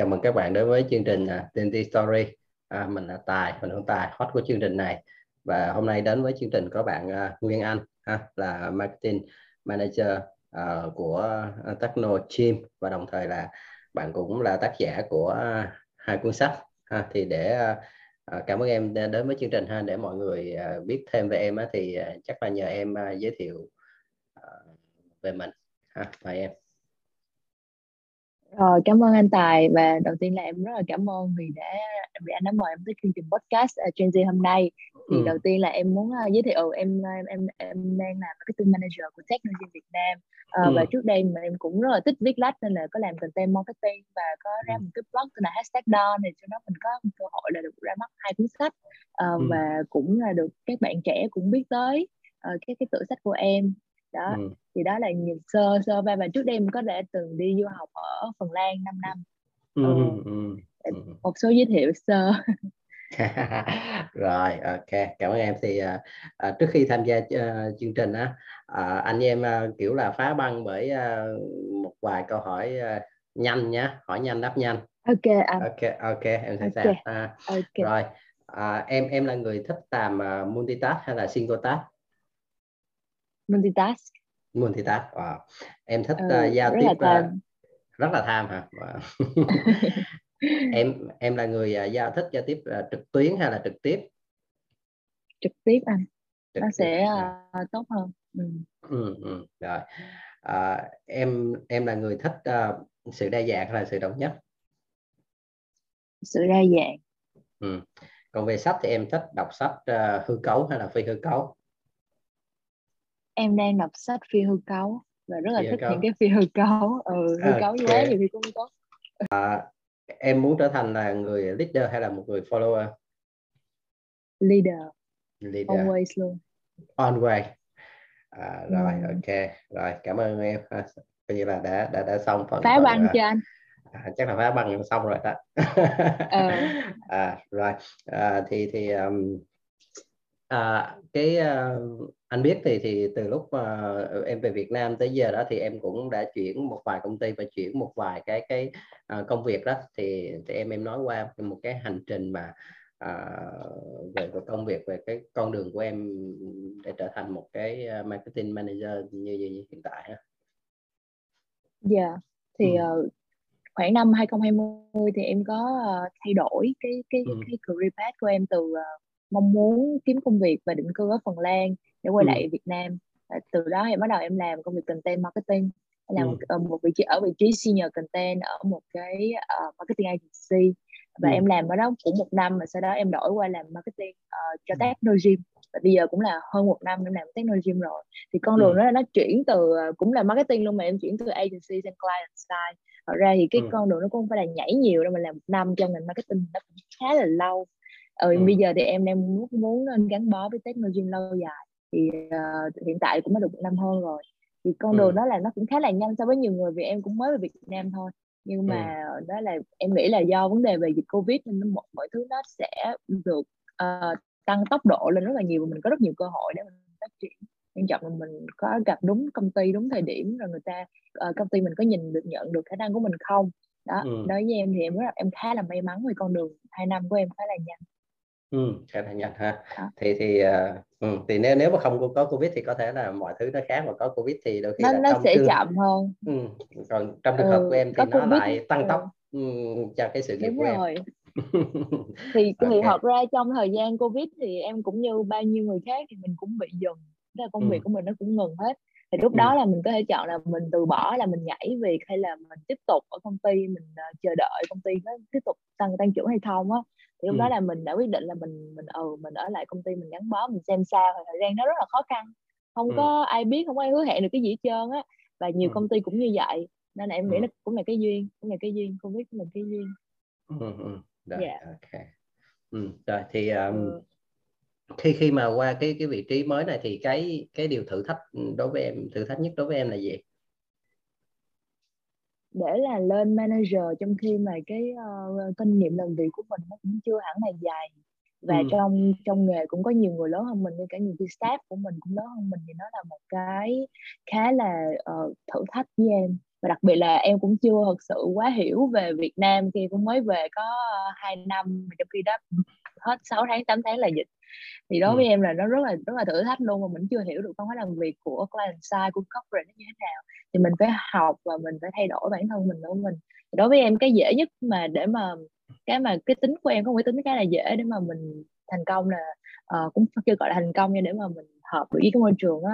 chào mừng các bạn đến với chương trình à, TNT Story. À, mình là Tài, mình là Tài, host của chương trình này. Và hôm nay đến với chương trình có bạn uh, Nguyên Anh, ha, là marketing manager uh, của uh, Techno Team và đồng thời là bạn cũng là tác giả của uh, hai cuốn sách. Ha. Thì để uh, cảm ơn em đến với chương trình ha, để mọi người uh, biết thêm về em uh, thì uh, chắc là nhờ em uh, giới thiệu uh, về mình. Ha, mời em. Rồi, cảm ơn anh Tài và đầu tiên là em rất là cảm ơn vì đã vì anh đã mời em tới chương trình podcast uh, Gen Z hôm nay. Thì ừ. đầu tiên là em muốn uh, giới thiệu em em em em đang là marketing manager của Technology Việt Nam. Uh, ừ. và trước đây mà em cũng rất là thích viết lách nên là có làm content marketing và có ra ừ. một cái blog tên là hashtag Don thì cho nó mình có cơ hội là được ra mắt hai cuốn sách uh, ừ. và cũng là được các bạn trẻ cũng biết tới uh, cái cái tựa sách của em đó ừ. thì đó là nhìn sơ sơ và và trước đây mình có đã từng đi du học ở Phần Lan 5 năm ừ. Ừ. Ừ. ừ. một số giới thiệu sơ rồi ok cảm ơn em thì uh, trước khi tham gia uh, chương trình á uh, anh em uh, kiểu là phá băng bởi uh, một vài câu hỏi uh, nhanh nhé hỏi nhanh đáp nhanh ok anh ok ok em sẵn sàng okay. À, okay. rồi uh, em em là người thích làm uh, multitask hay là single task multitask multitask wow. em thích ừ, uh, giao rất tiếp là tham. Uh, rất là tham hả wow. em em là người uh, giao thích giao tiếp uh, trực tuyến hay là trực tiếp trực tiếp anh trực nó tiếp. sẽ uh, tốt hơn ừ. Ừ, ừ. rồi uh, em em là người thích uh, sự đa dạng hay là sự đồng nhất sự đa dạng ừ. còn về sách thì em thích đọc sách uh, hư cấu hay là phi hư cấu em đang đọc sách phi hư cấu và rất là phi thích những cái phi hư cấu ừ, hư okay. cấu quá nhiều khi cũng tốt à, em muốn trở thành là người leader hay là một người follower? Leader, leader. always luôn. Always. À, rồi ừ. ok. Rồi cảm ơn em. Coi như là đã đã đã xong phần phá băng cho anh? à, chắc là phá băng xong rồi đó. Ừ. à, rồi. À, thì thì um, à, cái uh, anh biết thì thì từ lúc uh, em về Việt Nam tới giờ đó thì em cũng đã chuyển một vài công ty và chuyển một vài cái cái uh, công việc đó thì, thì em em nói qua một cái hành trình mà uh, về, về công việc về cái con đường của em để trở thành một cái marketing manager như, như, như hiện tại ha. Dạ yeah. thì ừ. uh, khoảng năm 2020 thì em có uh, thay đổi cái cái ừ. cái career path của em từ uh, mong muốn kiếm công việc và định cư ở Phần Lan để quay ừ. lại Việt Nam từ đó em bắt đầu em làm công việc content marketing em làm ừ. một vị trí ở vị trí senior content ở một cái uh, marketing agency và ừ. em làm ở đó cũng một năm và sau đó em đổi qua làm marketing uh, cho ừ. Technogym và bây giờ cũng là hơn một năm em làm Technogym rồi thì con đường ừ. đó nó chuyển từ uh, cũng là marketing luôn mà em chuyển từ agency sang client side thật ra thì cái ừ. con đường nó cũng không phải là nhảy nhiều đâu mà làm một năm cho ngành marketing nó cũng khá là lâu ừ, ừ. bây giờ thì em đang muốn muốn gắn bó với Technogym lâu dài thì uh, hiện tại cũng đã được một năm hơn rồi thì con đường ừ. đó là nó cũng khá là nhanh so với nhiều người vì em cũng mới về Việt Nam thôi nhưng mà ừ. đó là em nghĩ là do vấn đề về dịch Covid nên mọi, mọi thứ nó sẽ được uh, tăng tốc độ lên rất là nhiều và mình có rất nhiều cơ hội để mình phát triển quan trọng là mình có gặp đúng công ty đúng thời điểm rồi người ta uh, công ty mình có nhìn được nhận được khả năng của mình không đó ừ. đối với em thì em rất là em khá là may mắn vì con đường hai năm của em khá là nhanh ừ, khá là nhanh ha đó. thì thì uh, thì nếu nếu mà không có covid thì có thể là mọi thứ nó khác mà có covid thì đôi khi nó, là nó sẽ trường... chậm hơn ừ. còn trong trường hợp ừ, của em thì nó lại tăng tốc ừ. cho cái sự nghiệp Đúng của rồi. em thì okay. thì thật ra trong thời gian covid thì em cũng như bao nhiêu người khác thì mình cũng bị dừng là công ừ. việc của mình nó cũng ngừng hết thì lúc ừ. đó là mình có thể chọn là mình từ bỏ là mình nhảy việc hay là mình tiếp tục ở công ty mình uh, chờ đợi công ty nó tiếp tục tăng tăng trưởng hay không á thì lúc ừ. đó là mình đã quyết định là mình mình ừ mình ở lại công ty mình gắn bó mình xem sao thời gian nó rất là khó khăn không ừ. có ai biết không có ai hứa hẹn được cái gì hết trơn á và nhiều ừ. công ty cũng như vậy nên là em nghĩ ừ. nó cũng là cái duyên cũng là cái duyên không biết mình cái duyên ừ, ừ. Rồi, yeah. Dạ. ok ừ. rồi thì um, ừ. khi khi mà qua cái cái vị trí mới này thì cái cái điều thử thách đối với em thử thách nhất đối với em là gì để là lên manager trong khi mà cái uh, kinh nghiệm làm việc của mình nó cũng chưa hẳn là dài và ừ. trong trong nghề cũng có nhiều người lớn hơn mình như cả nhiều khi staff của mình cũng lớn hơn mình thì nó là một cái khá là uh, thử thách với em và đặc biệt là em cũng chưa thật sự quá hiểu về Việt Nam khi cũng mới về có hai năm trong khi đó hết 6 tháng 8 tháng là dịch thì đối với ừ. em là nó rất là rất là thử thách luôn mà mình chưa hiểu được văn hóa làm việc của client side của corporate nó như thế nào thì mình phải học và mình phải thay đổi bản thân mình của mình thì đối với em cái dễ nhất mà để mà cái mà cái tính của em không phải tính cái là dễ để mà mình thành công là uh, cũng chưa gọi là thành công nhưng để mà mình hợp được với cái môi trường đó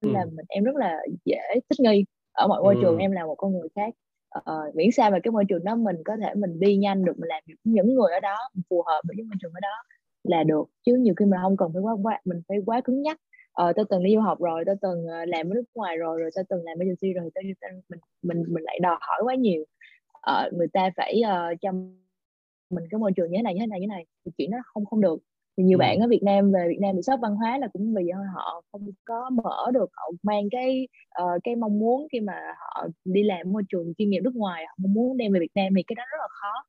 ừ. là mình em rất là dễ thích nghi ở mọi môi ừ. trường em là một con người khác uh, miễn sao về cái môi trường đó mình có thể mình đi nhanh được mình làm được những người ở đó phù hợp với cái môi trường ở đó là được. Chứ nhiều khi mình không cần phải quá quá mình phải quá cứng nhắc. Ờ tôi từng đi du học rồi tôi từng ờ, làm ở nước ngoài rồi rồi tôi từng làm agency rồi tôi, tôi mình mình mình lại đòi hỏi quá nhiều. Uh, người ta phải uh, cho mình cái môi trường như thế này như thế này như thế này thì chuyện nó không không được thì nhiều ừ. bạn ở Việt Nam về Việt Nam bị sốc văn hóa là cũng vì họ không có mở được họ mang cái uh, cái mong muốn khi mà họ đi làm môi trường chuyên nghiệp nước ngoài họ muốn đem về Việt Nam thì cái đó rất là khó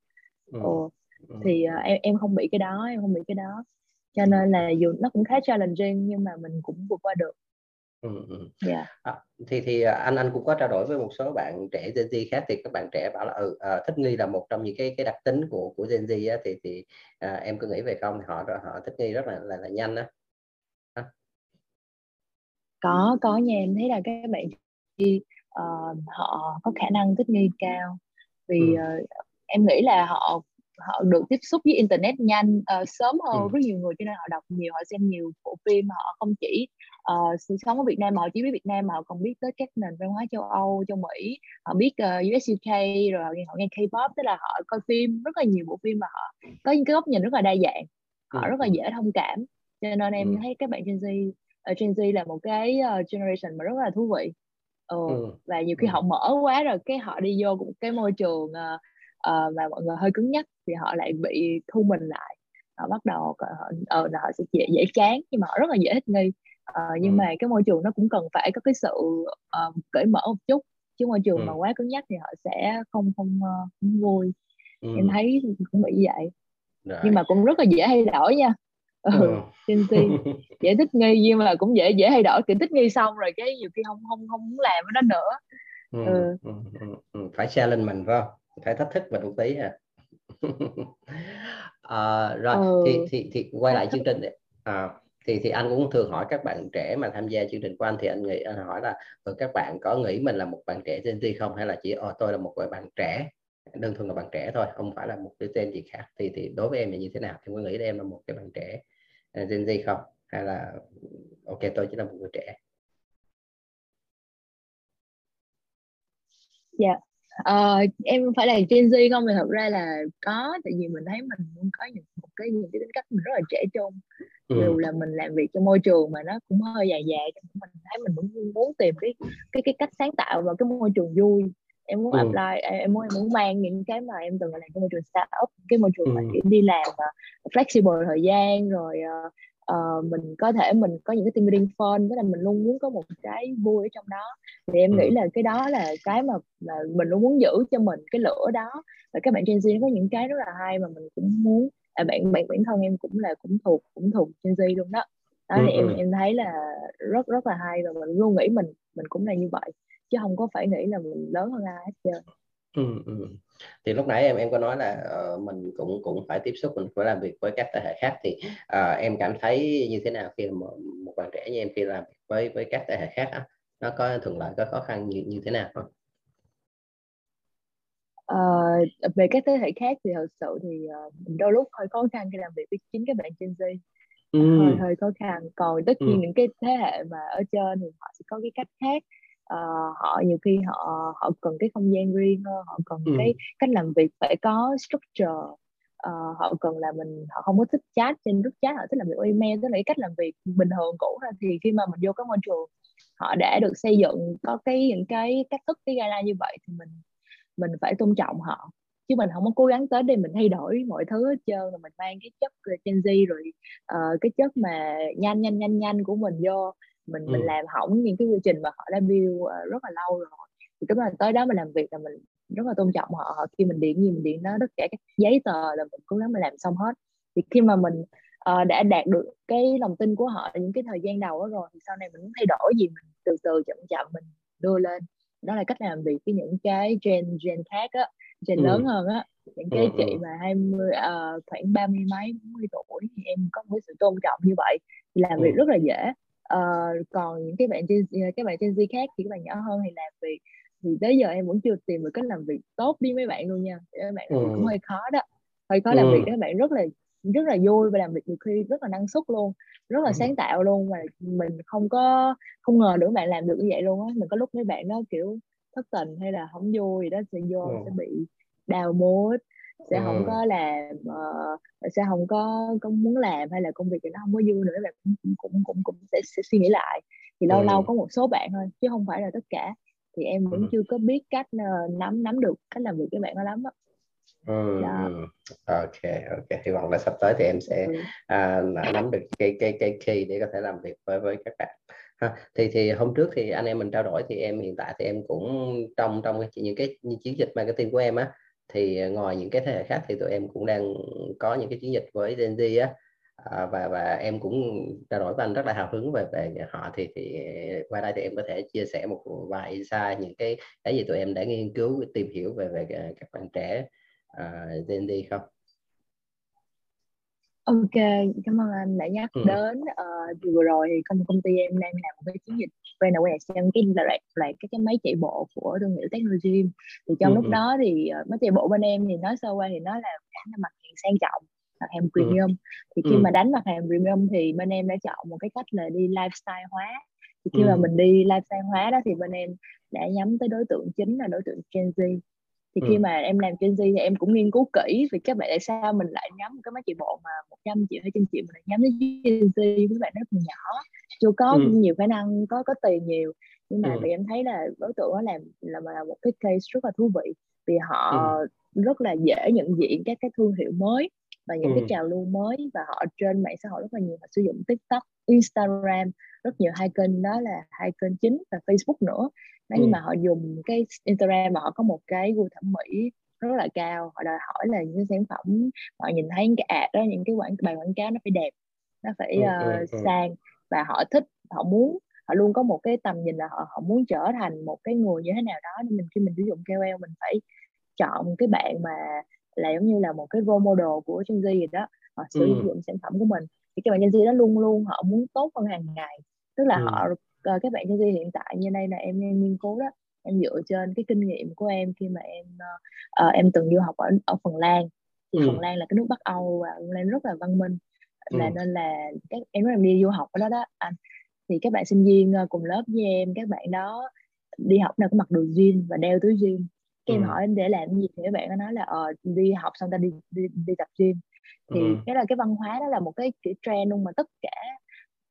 ừ. Ồ, ừ. thì uh, em em không bị cái đó em không bị cái đó cho nên là dù nó cũng khá challenging nhưng mà mình cũng vượt qua được Ừ, ừ. Yeah. À, thì thì à, anh anh cũng có trao đổi với một số bạn trẻ Gen Z khác thì các bạn trẻ bảo là ừ, à, thích nghi là một trong những cái cái đặc tính của của Gen Z á, thì thì à, em có nghĩ về không thì họ họ thích nghi rất là là, là nhanh á có có nha em thấy là các bạn khi uh, họ có khả năng thích nghi cao vì ừ. uh, em nghĩ là họ họ được tiếp xúc với internet nhanh uh, sớm hơn ừ. rất nhiều người cho nên họ đọc nhiều họ xem nhiều bộ phim họ không chỉ uh, sinh sống ở Việt Nam mà họ chỉ biết Việt Nam mà họ còn biết tới các nền văn hóa châu Âu châu Mỹ họ biết uh, US UK rồi họ, nghe K-pop tức là họ coi phim rất là nhiều bộ phim mà họ có những cái góc nhìn rất là đa dạng họ ừ. rất là dễ thông cảm cho nên em ừ. thấy các bạn Gen Z uh, Gen Z là một cái uh, generation mà rất là thú vị ừ. Ừ. và nhiều khi ừ. họ mở quá rồi cái họ đi vô một cái môi trường uh, uh, mà mọi người hơi cứng nhắc thì họ lại bị thu mình lại họ bắt đầu họ, uh, họ sẽ dễ dễ chán nhưng mà họ rất là dễ thích nghi uh, nhưng ừ. mà cái môi trường nó cũng cần phải có cái sự uh, cởi mở một chút chứ môi trường ừ. mà quá cứng nhắc thì họ sẽ không không, uh, không vui ừ. em thấy cũng bị vậy Rồi. nhưng mà cũng rất là dễ thay đổi nha ừ, ừ. Z dễ thích nghi nhưng mà cũng dễ dễ thay đổi kiểu thích nghi xong rồi cái nhiều khi không không không muốn làm cái đó nữa ừ. Ừ. Ừ. Ừ. ừ. phải challenge mình phải không phải thách thức mình một tí à. À, rồi ừ. thì thì thì quay lại chương trình à, thì thì anh cũng thường hỏi các bạn trẻ mà tham gia chương trình của anh thì anh nghĩ anh hỏi là ừ, các bạn có nghĩ mình là một bạn trẻ Gen Z không? Hay là chỉ oh, tôi là một bạn trẻ đơn thuần là bạn trẻ thôi không phải là một cái tên gì khác? Thì thì đối với em là như thế nào? Em có nghĩ em là một cái bạn trẻ uh, Gen Z không? Hay là ok tôi chỉ là một người trẻ? Dạ. yeah. Uh, em phải là Gen Z không thì thật ra là có tại vì mình thấy mình cũng có những một cái những cái tính cách mình rất là trẻ trung ừ. dù là mình làm việc trong môi trường mà nó cũng hơi dài dài mình thấy mình vẫn muốn tìm cái cái cái cách sáng tạo và cái môi trường vui em muốn ừ. apply em muốn em muốn mang những cái mà em từng làm trong môi trường startup cái môi trường ừ. mà đi làm và flexible thời gian rồi uh, uh, mình có thể mình có những cái team building fun tức là mình luôn muốn có một cái vui ở trong đó. Thì em ừ. nghĩ là cái đó là cái mà, mà mình luôn muốn giữ cho mình cái lửa đó. Và các bạn Gen Z có những cái rất là hay mà mình cũng muốn à, bạn bạn bản thân em cũng là cũng thuộc cũng thuộc Gen Z luôn đó. Đó ừ, thì em ừ. em thấy là rất rất là hay và mình luôn nghĩ mình mình cũng là như vậy. Chứ không có phải nghĩ là mình lớn hơn ai hết trơn ừ, ừ thì lúc nãy em em có nói là uh, mình cũng cũng phải tiếp xúc mình phải làm việc với các thế hệ khác thì uh, em cảm thấy như thế nào khi một, một bạn trẻ như em khi làm việc với với các thế hệ khác á nó có thuận lợi có khó khăn như như thế nào không? Uh, về các thế hệ khác thì thật sự thì uh, đôi lúc hơi khó khăn khi làm việc với chính các bạn Gen Z ừ. hơi hơi khó khăn còn tất nhiên ừ. những cái thế hệ mà ở trên thì họ sẽ có cái cách khác uh, họ nhiều khi họ họ cần cái không gian riêng hơn họ cần ừ. cái cách làm việc phải có structure. Uh, họ cần là mình họ không có thích chat trên group chat họ thích làm việc email tức là cái cách làm việc bình thường cũ ra thì khi mà mình vô cái môi trường họ đã được xây dựng có cái những cái cách thức cái gala như vậy thì mình mình phải tôn trọng họ. Chứ mình không có cố gắng tới để mình thay đổi mọi thứ hết trơn rồi mình mang cái chất Gen Z rồi uh, cái chất mà nhanh nhanh nhanh nhanh của mình vô mình ừ. mình làm hỏng những cái quy trình mà họ đã build uh, rất là lâu rồi thì tức là tới đó mình làm việc là mình rất là tôn trọng họ, khi mình điện gì mình điện nó tất cả các giấy tờ là mình cố gắng mình làm xong hết thì khi mà mình uh, đã đạt được cái lòng tin của họ những cái thời gian đầu đó rồi thì sau này mình muốn thay đổi gì mình từ từ chậm chậm mình đưa lên đó là cách làm việc với những cái gen gen khác á gen ừ. lớn hơn á những cái ừ, chị ừ. mà 20 uh, ờ, khoảng ba mươi mấy bốn mươi tuổi thì em có một sự tôn trọng như vậy thì làm ừ. việc rất là dễ uh, còn những cái bạn trên các bạn trên Z khác thì các bạn nhỏ hơn thì làm việc. Thì tới giờ em vẫn chưa tìm được cách làm việc tốt đi mấy bạn luôn nha. Các bạn việc cũng hơi khó đó hơi khó làm việc các bạn rất là rất là vui và làm việc nhiều khi rất là năng suất luôn rất là sáng tạo luôn mà mình không có không ngờ được bạn làm được như vậy luôn á. Mình có lúc mấy bạn đó kiểu thất tình hay là không vui gì đó sẽ vô ừ. sẽ bị đào mood sẽ ừ. không có làm uh, sẽ không có có muốn làm hay là công việc thì nó không có vui nữa bạn cũng cũng cũng cũng, cũng sẽ, sẽ suy nghĩ lại thì lâu ừ. lâu có một số bạn thôi chứ không phải là tất cả thì em vẫn ừ. chưa có biết cách uh, nắm nắm được cách làm việc với bạn đó lắm á Ừ, ừ. ok ok hy vọng là sắp tới thì em sẽ ừ. à, nắm được cái cái cái key để có thể làm việc với với các bạn ha. thì thì hôm trước thì anh em mình trao đổi thì em hiện tại thì em cũng trong trong những cái chiến dịch marketing của em á thì ờ, ngoài những cái thế hệ khác thì tụi em cũng đang có những cái chiến dịch với Gen Z á à, và và em cũng trao đổi với anh rất là hào hứng về về họ thì thì ờ, qua đây thì em có thể chia sẻ một vài insight những cái cái gì tụi em đã nghiên cứu tìm hiểu về về ờ, các bạn trẻ uh, Gen Z không? Ok, cảm ơn anh đã nhắc ừ. đến uh, vừa rồi thì công công ty em đang làm một cái chiến dịch brand awareness trong cái là, là cái cái máy chạy bộ của thương hiệu technology thì trong ừ. lúc đó thì uh, máy chạy bộ bên em thì nói sơ qua thì nó là đánh mặt hàng sang trọng mặt hàng premium ừ. thì khi ừ. mà đánh mặt hàng premium thì bên em đã chọn một cái cách là đi lifestyle hóa thì khi ừ. mà mình đi lifestyle hóa đó thì bên em đã nhắm tới đối tượng chính là đối tượng Gen Z thì ừ. khi mà em làm Gen Z thì em cũng nghiên cứu kỹ vì các bạn tại sao mình lại nhắm cái máy chạy bộ mà 100 triệu hay trên triệu mình lại nhắm đến Gen Z với bạn nó còn nhỏ chưa có ừ. nhiều khả năng có có tiền nhiều nhưng mà ừ. vì em thấy là đối tượng đó làm là mà là một cái case rất là thú vị vì họ ừ. rất là dễ nhận diện các cái thương hiệu mới và những ừ. cái trào lưu mới và họ trên mạng xã hội rất là nhiều họ sử dụng TikTok, Instagram rất nhiều hai kênh đó là hai kênh chính và Facebook nữa nếu ừ. như mà họ dùng cái Instagram mà họ có một cái gu thẩm mỹ rất là cao. Họ đòi hỏi là những sản phẩm họ nhìn thấy cái ad đó những cái quảng bài quảng cáo nó phải đẹp nó phải ừ, uh, ừ, sang. Và họ thích họ muốn họ luôn có một cái tầm nhìn là họ họ muốn trở thành một cái người như thế nào đó. Nên mình khi mình sử dụng KOL mình phải chọn cái bạn mà là giống như là một cái role model của Gen Z gì đó. Họ sử ừ. dụng sản phẩm của mình. Thì các bạn Gen Z đó luôn luôn họ muốn tốt hơn hàng ngày. Tức là ừ. họ uh, các bạn Gen Z hiện tại như đây là em nghiên cứu đó em dựa trên cái kinh nghiệm của em khi mà em uh, em từng du học ở ở Phần Lan thì ừ. Phần Lan là cái nước Bắc Âu và Phần Lan rất là văn minh ừ. là nên là các em em đi du học ở đó đó anh thì các bạn sinh viên cùng lớp với em các bạn đó đi học nào có mặc đồ jean và đeo túi jean cái ừ. em hỏi để làm gì thì các bạn có nói là ờ đi học xong ta đi đi, đi tập gym thì ừ. cái là cái văn hóa đó là một cái kiểu trend luôn mà tất cả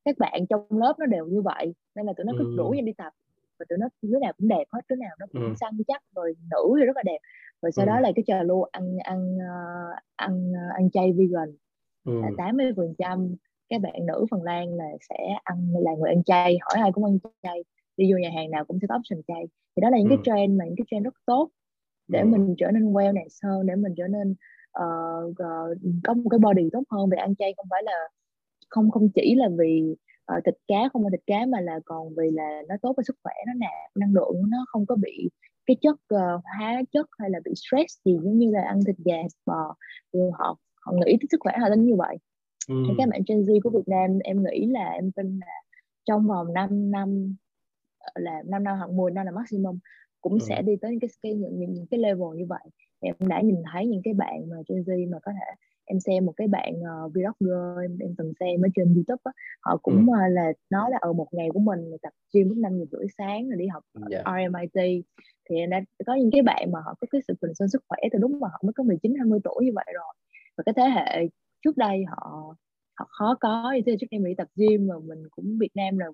các bạn trong lớp nó đều như vậy nên là tụi nó cứ ừ. rủ nhau đi tập và tụi nó đứa nào cũng đẹp hết đứa nào nó cũng ừ. săn chắc rồi nữ thì rất là đẹp rồi sau ừ. đó là cái trò lưu ăn ăn uh, ăn uh, ăn chay vegan ừ. là tám mươi phần trăm các bạn nữ Phần Lan là sẽ ăn là người ăn chay hỏi ai cũng ăn chay đi vô nhà hàng nào cũng sẽ có option chay thì đó là những ừ. cái trend mà những cái trend rất tốt để ừ. mình trở nên wellness hơn để mình trở nên uh, uh, có một cái body tốt hơn về ăn chay không phải là không không chỉ là vì uh, thịt cá không phải thịt cá mà là còn vì là nó tốt cho sức khỏe nó nạp năng lượng nó không có bị cái chất uh, hóa chất hay là bị stress gì giống như là ăn thịt gà thịt bò thì họ họ nghĩ tới sức khỏe họ tính như vậy ừ. thì các bạn Gen Z của Việt Nam em nghĩ là em tin là trong vòng 5 năm là 5 năm hoặc 10 năm là maximum cũng ừ. sẽ đi tới những cái, cái những, những, những cái level như vậy em đã nhìn thấy những cái bạn mà Gen Z mà có thể em xem một cái bạn uh, vlogger em, em từng xem ở trên youtube á họ cũng ừ. uh, là nói là ở một ngày của mình là tập gym lúc năm giờ rưỡi sáng rồi đi học yeah. Dạ. RMIT thì em đã có những cái bạn mà họ có cái sự concern sức khỏe từ lúc mà họ mới có 19 20 tuổi như vậy rồi và cái thế hệ trước đây họ họ khó có như thế trước em đi tập gym mà mình cũng Việt Nam là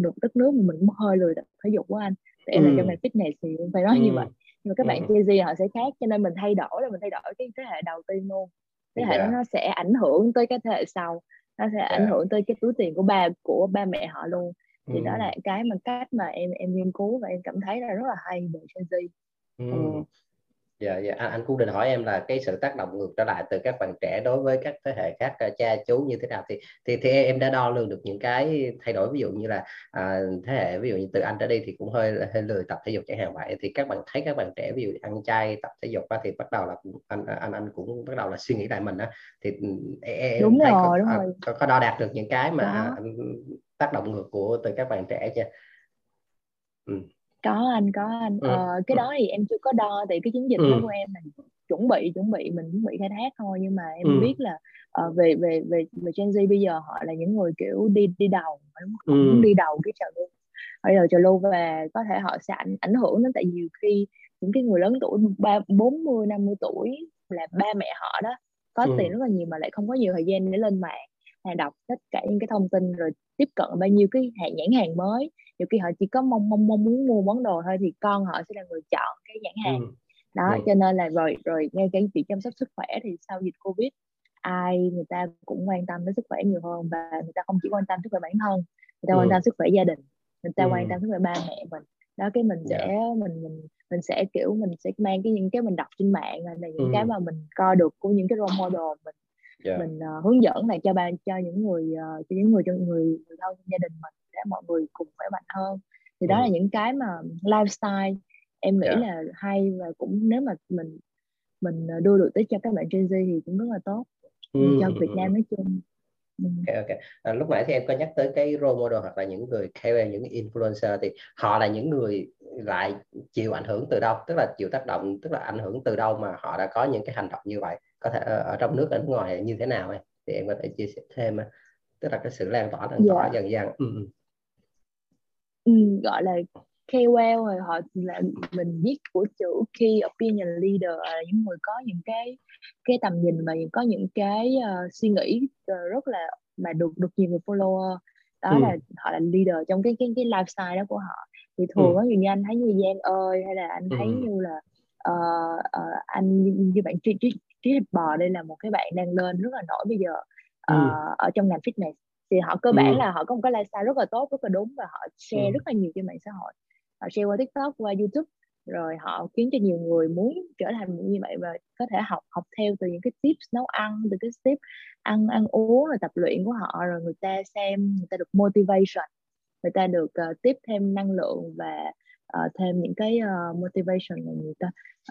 được đất nước mà mình cũng hơi lười tập thể dục của anh thì em ừ. là trong ngành fitness thì phải nói ừ. như vậy nhưng mà các bạn ừ. Gen Z họ sẽ khác cho nên mình thay đổi là mình thay đổi cái thế hệ đầu tiên luôn thế hệ yeah. đó nó sẽ ảnh hưởng tới cái thế hệ sau nó sẽ yeah. ảnh hưởng tới cái túi tiền của ba của ba mẹ họ luôn thì ừ. đó là cái mà cách mà em em nghiên cứu và em cảm thấy là rất là hay về Gen Z ừ. Ừ. dạ dạ. Anh, anh cũng định hỏi em là cái sự tác động ngược trở lại từ các bạn trẻ đối với các thế hệ khác uh, cha chú như thế nào? Thì thì thì em đã đo lường được những cái thay đổi ví dụ như là à, thế hệ ví dụ như từ anh trở đi thì cũng hơi hơi lười tập thể dục chẳng hạn vậy. Thì các bạn thấy các bạn trẻ ví dụ ăn chay tập thể dục thì bắt đầu là anh anh anh cũng bắt đầu là suy nghĩ lại mình á. Thì ừ, em đúng thấy rồi có, đúng à, rồi. có, có đo đạt được những cái mà đó tác động ngược của từ các bạn trẻ chưa? Ừ có anh có anh ừ. ờ, cái ừ. đó thì em chưa có đo tại cái chiến dịch ừ. đó của em là chuẩn bị chuẩn bị mình chuẩn bị khai thác thôi nhưng mà em ừ. biết là uh, về về về về Gen Z bây giờ họ là những người kiểu đi đi đầu họ ừ. muốn đi đầu cái trào lưu bây giờ trào lưu và có thể họ sẽ ảnh ảnh hưởng đến tại nhiều khi những cái người lớn tuổi ba bốn mươi năm mươi tuổi là ba mẹ họ đó có ừ. tiền rất là nhiều mà lại không có nhiều thời gian để lên mạng hay đọc tất cả những cái thông tin rồi tiếp cận bao nhiêu cái hàng nhãn hàng mới nhiều khi họ chỉ có mong mong mong muốn mua món đồ thôi thì con họ sẽ là người chọn cái nhãn hàng ừ. đó ừ. cho nên là rồi rồi ngay cái việc chăm sóc sức khỏe thì sau dịch covid ai người ta cũng quan tâm đến sức khỏe nhiều hơn và người ta không chỉ quan tâm sức khỏe bản thân người ta ừ. quan tâm sức khỏe gia đình người ta ừ. quan tâm sức khỏe ba mẹ mình đó cái mình sẽ yeah. mình mình mình sẽ kiểu mình sẽ mang cái những cái mình đọc trên mạng là những ừ. cái mà mình coi được của những cái role model mình yeah. mình uh, hướng dẫn lại cho ba cho những người uh, cho những người cho người người thân gia đình mình để mọi người cùng khỏe mạnh hơn thì đó ừ. là những cái mà lifestyle em nghĩ yeah. là hay và cũng nếu mà mình mình ờ, đưa được tới cho các bạn Gen Z thì cũng rất là tốt ừ. cho Việt Nam nói chung Ok, ok. À, lúc nãy thì em có nhắc tới cái role model hoặc là những người KOL, những influencer thì họ là những người lại chịu ảnh hưởng từ đâu, tức là chịu tác động, tức là ảnh hưởng từ đâu mà họ đã có những cái hành động như vậy, có thể ở, ở trong nước ở nước ngoài như thế nào ấy thì em có thể chia sẻ thêm, tức là cái sự lan tỏa lan tỏa yeah. dần dần. Ừ. ừ ừ, gọi là KOL rồi họ là mình viết của chữ key opinion leader là những người có những cái cái tầm nhìn và có những cái uh, suy nghĩ uh, rất là mà được được nhiều người follower đó ừ. là họ là leader trong cái cái cái lifestyle đó của họ thì thường có ừ. như anh thấy như Giang ơi hay là anh thấy ừ. như là uh, uh, anh như bạn trí trí trí bò đây là một cái bạn đang lên rất là nổi bây giờ uh, ừ. ở trong ngành fitness thì họ cơ bản ừ. là họ có một cái lifestyle rất là tốt rất là đúng và họ share ừ. rất là nhiều trên mạng xã hội họ share qua tiktok qua youtube rồi họ khiến cho nhiều người muốn trở thành như vậy và có thể học học theo từ những cái tips nấu ăn từ cái tips ăn ăn uống rồi tập luyện của họ rồi người ta xem người ta được motivation người ta được uh, tiếp thêm năng lượng và uh, thêm những cái uh, motivation của người ta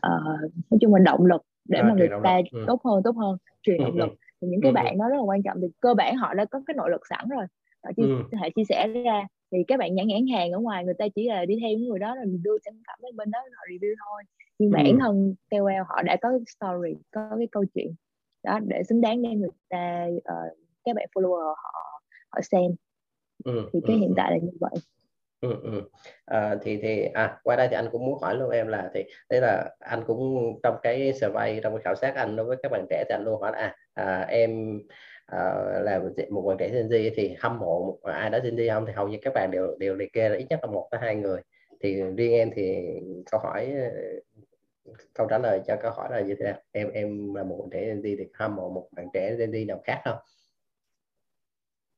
uh, nói chung là động lực để à, mà người ta ừ. tốt hơn tốt hơn truyền ừ, động ừ. lực thì những cái ừ. bạn đó rất là quan trọng thì cơ bản họ đã có cái nội lực sẵn rồi họ chia, ừ. thể chia sẻ ra thì các bạn nhãn nhãn hàng ở ngoài người ta chỉ là đi theo những người đó rồi đưa sản phẩm lên bên đó họ review thôi nhưng ừ. bản thân KOL họ đã có cái story có cái câu chuyện đó để xứng đáng để người ta uh, các bạn follower họ họ xem ừ. thì cái ừ. hiện tại là như vậy Ừ, ừ. À, thì thì à qua đây thì anh cũng muốn hỏi luôn em là thì đấy là anh cũng trong cái survey trong cái khảo sát anh đối với các bạn trẻ thì anh luôn hỏi là à, à em à, là một bạn trẻ Gen Z thì hâm mộ một ai đó Gen Z không thì hầu như các bạn đều đều liệt kê là ít nhất là một tới hai người thì riêng em thì câu hỏi câu trả lời cho câu hỏi là như thế nào em em là một bạn trẻ Gen Z thì hâm mộ một bạn trẻ Gen Z nào khác không?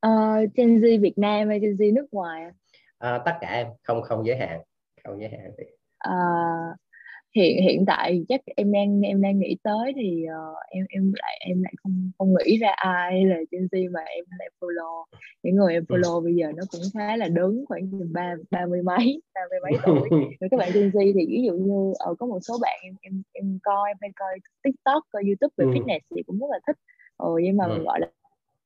Uh, Gen Z Việt Nam hay Gen Z nước ngoài? à, tất cả em không không giới hạn không giới hạn thì à, hiện hiện tại chắc em đang em đang nghĩ tới thì uh, em em lại em lại không không nghĩ ra ai là Gen Z mà em lại follow những người em ừ. follow ừ. bây giờ nó cũng khá là đứng khoảng ba ba mươi mấy ba mươi mấy tuổi rồi các bạn Gen Z thì ví dụ như ở uh, có một số bạn em em em coi em hay coi TikTok coi YouTube về ừ. fitness thì cũng rất là thích ừ, nhưng mà ừ. mình gọi là,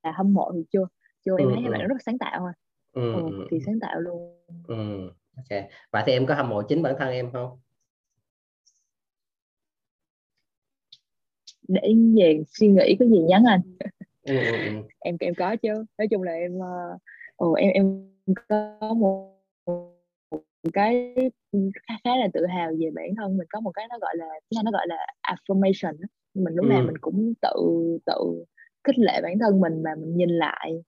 là hâm mộ thì chưa chưa em ừ. thấy các bạn rất là sáng tạo ừ, ừ, thì sáng tạo luôn ừ. ok vậy thì em có hâm mộ chính bản thân em không để về suy nghĩ có gì nhắn anh ừ, ừ, ừ. em em có chứ nói chung là em uh, em em có một cái khá, khá là tự hào về bản thân mình có một cái nó gọi là nó gọi là affirmation mình lúc ừ. nào mình cũng tự tự khích lệ bản thân mình mà mình nhìn lại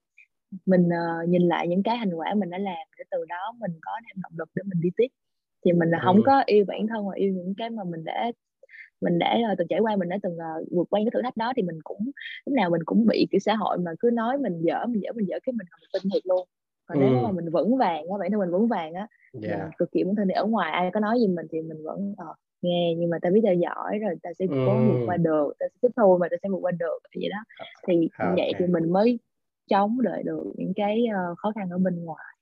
mình uh, nhìn lại những cái thành quả mình đã làm để từ đó mình có thêm động lực để mình đi tiếp thì mình là ừ. không có yêu bản thân mà yêu những cái mà mình đã mình đã uh, từng trải qua mình đã từng uh, vượt qua những cái thử thách đó thì mình cũng lúc nào mình cũng bị cái xã hội mà cứ nói mình dở mình dở mình dở cái mình mình tin thiệt luôn còn ừ. nếu mà mình vững vàng á bản thân mình vững vàng á yeah. mình cực kỳ vững tin thì ở ngoài ai có nói gì mình thì mình vẫn uh, nghe nhưng mà ta biết ta giỏi rồi ta sẽ cố vượt qua được ta sẽ tiếp thu mà ta sẽ vượt qua được vậy đó thì okay. vậy thì mình mới chống đợi được những cái uh, khó khăn ở bên ngoài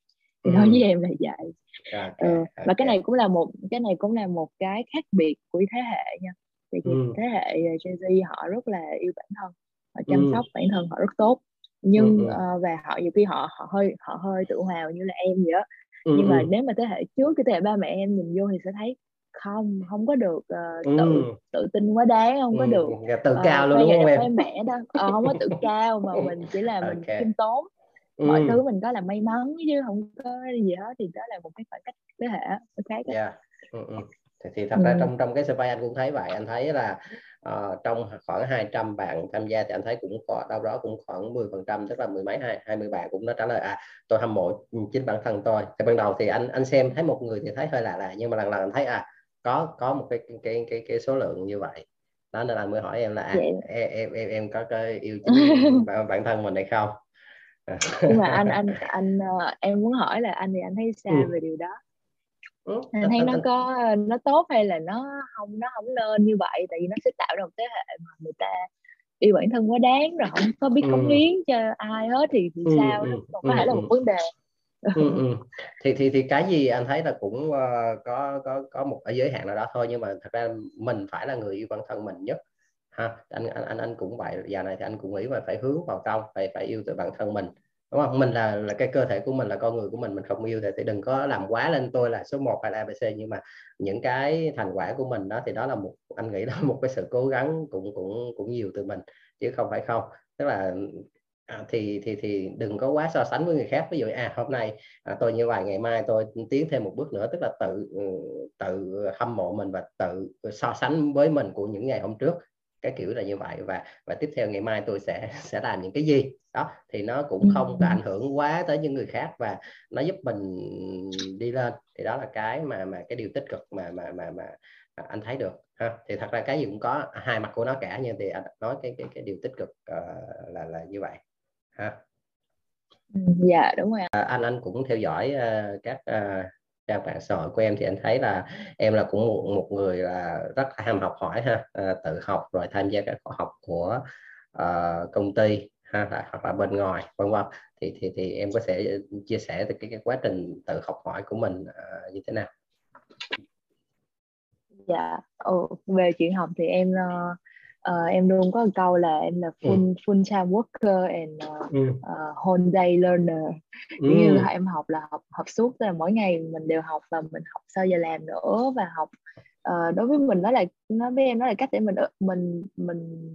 thì ừ. nói với em là vậy okay. ừ. okay. và cái này cũng là một cái này cũng là một cái khác biệt của thế hệ nha thì ừ. thế hệ Gen Z họ rất là yêu bản thân họ chăm ừ. sóc bản thân họ rất tốt nhưng ừ. uh, và họ nhiều khi họ họ hơi họ hơi tự hào như là em vậy đó ừ. nhưng mà ừ. nếu mà thế hệ trước cái thế hệ ba mẹ em nhìn vô thì sẽ thấy không không có được uh, tự ừ. tự tin quá đáng không ừ. có được tự uh, cao luôn đúng không em mẹ đó uh, không có tự cao mà mình chỉ là okay. mình khiêm tốn mọi ừ. thứ mình có là may mắn chứ không có gì hết thì đó là một cái khoảng cách thế hệ khác yeah. Ừ, ừ. Thì, thì thật ừ. ra trong trong cái survey anh cũng thấy vậy anh thấy là uh, trong khoảng 200 bạn tham gia thì anh thấy cũng có đâu đó cũng khoảng 10 phần trăm tức là mười mấy hai hai mươi bạn cũng đã trả lời à tôi hâm mộ chính bản thân tôi thì ban đầu thì anh anh xem thấy một người thì thấy hơi lạ lạ nhưng mà lần lần anh thấy à có có một cái cái cái cái số lượng như vậy đó nên là mới hỏi em là à, em, em em em có cái yêu chính bản thân mình hay không nhưng mà anh anh anh uh, em muốn hỏi là anh thì anh thấy sao ừ. về điều đó ừ. anh thấy nó có nó tốt hay là nó không nó không nên như vậy tại vì nó sẽ tạo ra một thế hệ mà người ta yêu bản thân quá đáng rồi không có biết cống ừ. hiến cho ai hết thì, thì ừ, sao ừ, đó có thể là một vấn đề ừ, ừ. thì thì thì cái gì anh thấy là cũng uh, có có có một ở giới hạn nào đó thôi nhưng mà thật ra mình phải là người yêu bản thân mình nhất ha anh anh anh anh cũng vậy. Giờ này thì anh cũng nghĩ mà phải hướng vào trong phải phải yêu tự bản thân mình đúng không? Mình là là cái cơ thể của mình là con người của mình mình không yêu thì, thì đừng có làm quá lên tôi là số 1 hay là abc nhưng mà những cái thành quả của mình đó thì đó là một anh nghĩ đó là một cái sự cố gắng cũng cũng cũng nhiều từ mình chứ không phải không. Tức là à, thì thì thì đừng có quá so sánh với người khác. Ví dụ à hôm nay à, tôi như vậy ngày mai tôi tiến thêm một bước nữa. Tức là tự ừ, tự hâm mộ mình và tự so sánh với mình của những ngày hôm trước cái kiểu là như vậy. Và và tiếp theo ngày mai tôi sẽ sẽ làm những cái gì? Đó thì nó cũng không có ảnh hưởng quá tới những người khác và nó giúp mình đi lên. Thì đó là cái mà mà cái điều tích cực mà mà mà mà anh thấy được ha. Thì thật ra cái gì cũng có hai mặt của nó cả nhưng thì anh nói cái cái cái điều tích cực uh, là là như vậy ha. Dạ đúng rồi à, anh anh cũng theo dõi uh, các uh, trang mạng xã hội của em thì anh thấy là em là cũng một, một người là rất là ham học hỏi ha à, tự học rồi tham gia các khóa học của uh, công ty ha là, hoặc là bên ngoài vân vân. Thì thì thì em có thể chia sẻ từ cái, cái quá trình tự học hỏi của mình uh, như thế nào? Dạ ừ, về chuyện học thì em uh, uh, em luôn có câu là em là ừ. full ừ. full time worker and uh, ừ. uh, whole day learner ừ. như là em học là học học suốt là mỗi ngày mình đều học và mình học sao giờ làm nữa và học uh, đối với mình đó là nó với em đó là cách để mình mình mình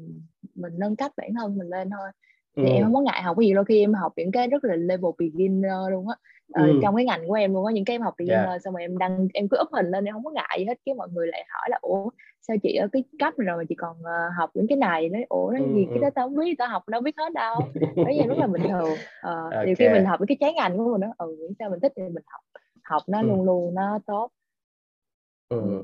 mình nâng cấp bản thân mình lên thôi thì ừ. em không có ngại học cái gì đôi khi em học những cái rất là level beginner luôn á ờ, ừ. trong cái ngành của em luôn có những cái em học beginner yeah. xong rồi em đăng em cứ up hình lên em không có ngại gì hết cái mọi người lại hỏi là ủa sao chị ở cái cấp rồi mà chị còn uh, học những cái này đấy ủa nó gì ừ. cái đó tao không biết tao học đâu biết hết đâu bây giờ rất là bình thường uh, okay. khi mình học cái trái ngành của mình đó ừ sao mình thích thì mình học học nó ừ. luôn luôn nó tốt ừ.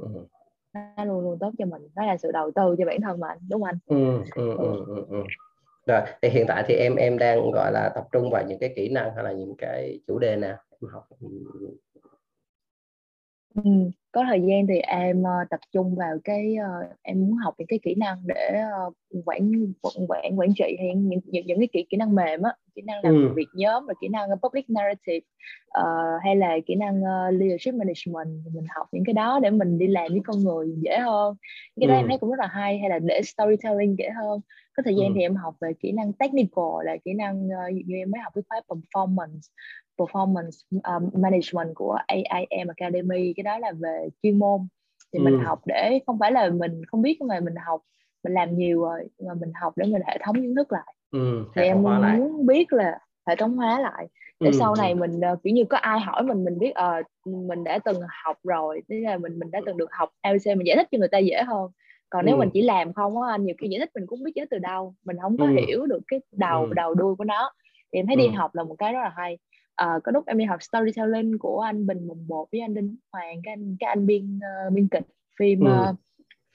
nó luôn luôn tốt cho mình nó là sự đầu tư cho bản thân mình đúng không anh ừ, ừ, ừ, ừ, ừ rồi thì hiện tại thì em em đang gọi là tập trung vào những cái kỹ năng hay là những cái chủ đề nào em học ừ, có thời gian thì em uh, tập trung vào cái uh, em muốn học những cái kỹ năng để uh, quản quản quản trị hay những những, những cái kỹ kỹ năng mềm á kỹ năng làm ừ. việc nhóm và kỹ năng public narrative uh, hay là kỹ năng uh, leadership management mình học những cái đó để mình đi làm với con người dễ hơn cái đó ừ. em thấy cũng rất là hay hay là để storytelling dễ hơn có thời gian ừ. thì em học về kỹ năng technical là kỹ năng uh, như em mới học cái khóa performance performance uh, management của AIM Academy cái đó là về chuyên môn thì ừ. mình học để không phải là mình không biết mà mình học mình làm nhiều rồi mà mình học để mình hệ thống kiến thức lại ừ, thì em muốn lại. biết là hệ thống hóa lại để ừ. sau này mình uh, kiểu như có ai hỏi mình mình biết uh, mình đã từng học rồi thế là mình mình đã từng được học ABC mình giải thích cho người ta dễ hơn còn ừ. nếu mình chỉ làm không á nhiều khi giải thích mình cũng biết giải từ đâu mình không có ừ. hiểu được cái đầu ừ. đầu đuôi của nó thì em thấy ừ. đi học là một cái rất là hay à, có lúc em đi học storytelling của anh Bình Mùng Một với anh Đinh Hoàng cái anh cái anh biên uh, biên kịch. Phim ừ. uh,